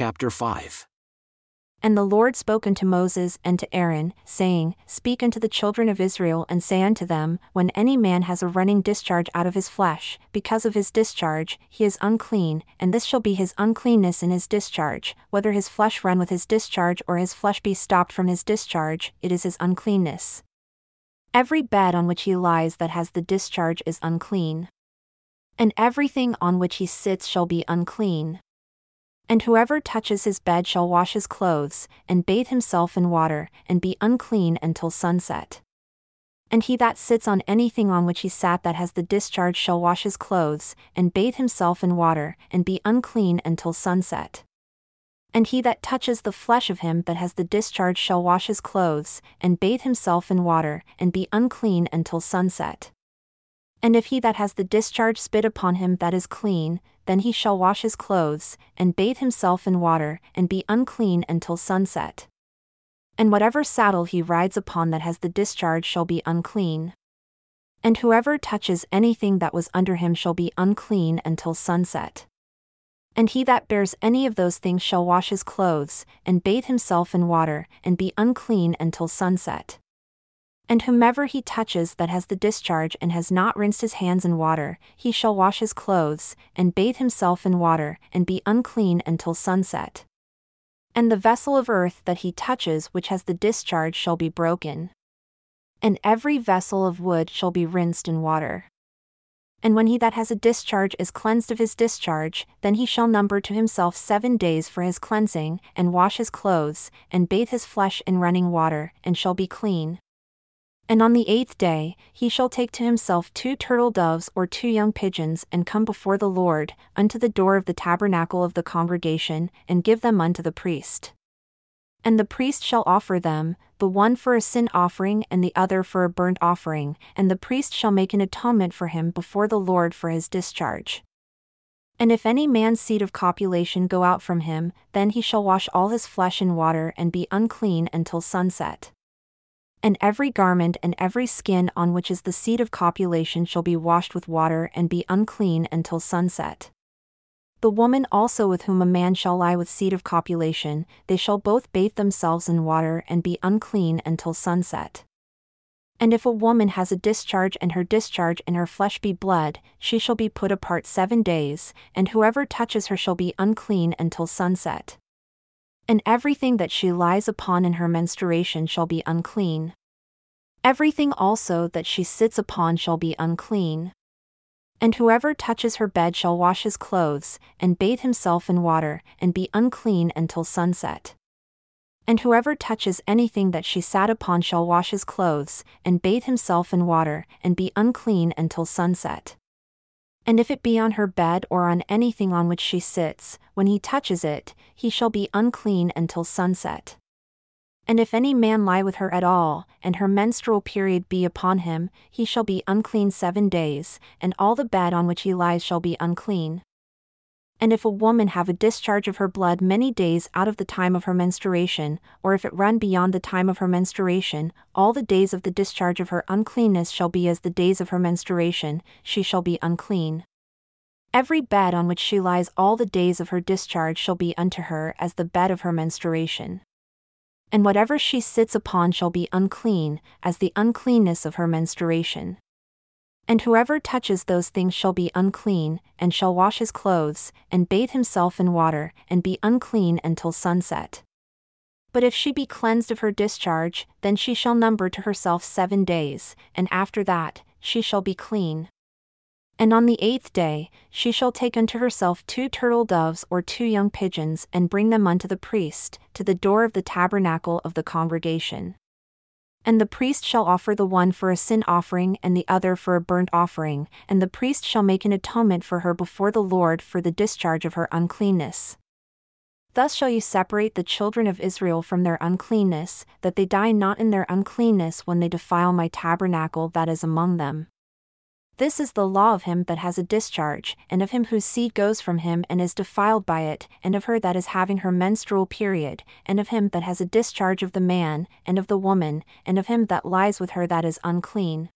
chapter 5. And the Lord spoke unto Moses and to Aaron, saying, Speak unto the children of Israel, and say unto them, When any man has a running discharge out of his flesh, because of his discharge, he is unclean, and this shall be his uncleanness in his discharge, whether his flesh run with his discharge or his flesh be stopped from his discharge, it is his uncleanness. Every bed on which he lies that has the discharge is unclean. And everything on which he sits shall be unclean. And whoever touches his bed shall wash his clothes, and bathe himself in water, and be unclean until sunset. And he that sits on anything on which he sat that has the discharge shall wash his clothes, and bathe himself in water, and be unclean until sunset. And he that touches the flesh of him that has the discharge shall wash his clothes, and bathe himself in water, and be unclean until sunset. And if he that has the discharge spit upon him that is clean, then he shall wash his clothes, and bathe himself in water, and be unclean until sunset. And whatever saddle he rides upon that has the discharge shall be unclean. And whoever touches anything that was under him shall be unclean until sunset. And he that bears any of those things shall wash his clothes, and bathe himself in water, and be unclean until sunset. And whomever he touches that has the discharge and has not rinsed his hands in water, he shall wash his clothes, and bathe himself in water, and be unclean until sunset. And the vessel of earth that he touches which has the discharge shall be broken. And every vessel of wood shall be rinsed in water. And when he that has a discharge is cleansed of his discharge, then he shall number to himself seven days for his cleansing, and wash his clothes, and bathe his flesh in running water, and shall be clean. And on the eighth day, he shall take to himself two turtle doves or two young pigeons, and come before the Lord, unto the door of the tabernacle of the congregation, and give them unto the priest. And the priest shall offer them, the one for a sin offering and the other for a burnt offering, and the priest shall make an atonement for him before the Lord for his discharge. And if any man's seed of copulation go out from him, then he shall wash all his flesh in water and be unclean until sunset and every garment and every skin on which is the seed of copulation shall be washed with water and be unclean until sunset. The woman also with whom a man shall lie with seed of copulation, they shall both bathe themselves in water and be unclean until sunset. And if a woman has a discharge and her discharge in her flesh be blood, she shall be put apart seven days, and whoever touches her shall be unclean until sunset and everything that she lies upon in her menstruation shall be unclean. Everything also that she sits upon shall be unclean. And whoever touches her bed shall wash his clothes, and bathe himself in water, and be unclean until sunset. And whoever touches anything that she sat upon shall wash his clothes, and bathe himself in water, and be unclean until sunset. And if it be on her bed or on anything on which she sits, when he touches it, he shall be unclean until sunset. And if any man lie with her at all, and her menstrual period be upon him, he shall be unclean seven days, and all the bed on which he lies shall be unclean. And if a woman have a discharge of her blood many days out of the time of her menstruation, or if it run beyond the time of her menstruation, all the days of the discharge of her uncleanness shall be as the days of her menstruation, she shall be unclean. Every bed on which she lies all the days of her discharge shall be unto her as the bed of her menstruation. And whatever she sits upon shall be unclean, as the uncleanness of her menstruation. And whoever touches those things shall be unclean, and shall wash his clothes, and bathe himself in water, and be unclean until sunset. But if she be cleansed of her discharge, then she shall number to herself seven days, and after that, she shall be clean. And on the eighth day, she shall take unto herself two turtle doves or two young pigeons, and bring them unto the priest, to the door of the tabernacle of the congregation. And the priest shall offer the one for a sin offering and the other for a burnt offering, and the priest shall make an atonement for her before the Lord for the discharge of her uncleanness. Thus shall you separate the children of Israel from their uncleanness, that they die not in their uncleanness when they defile my tabernacle that is among them. This is the law of him that has a discharge, and of him whose seed goes from him and is defiled by it, and of her that is having her menstrual period, and of him that has a discharge of the man, and of the woman, and of him that lies with her that is unclean.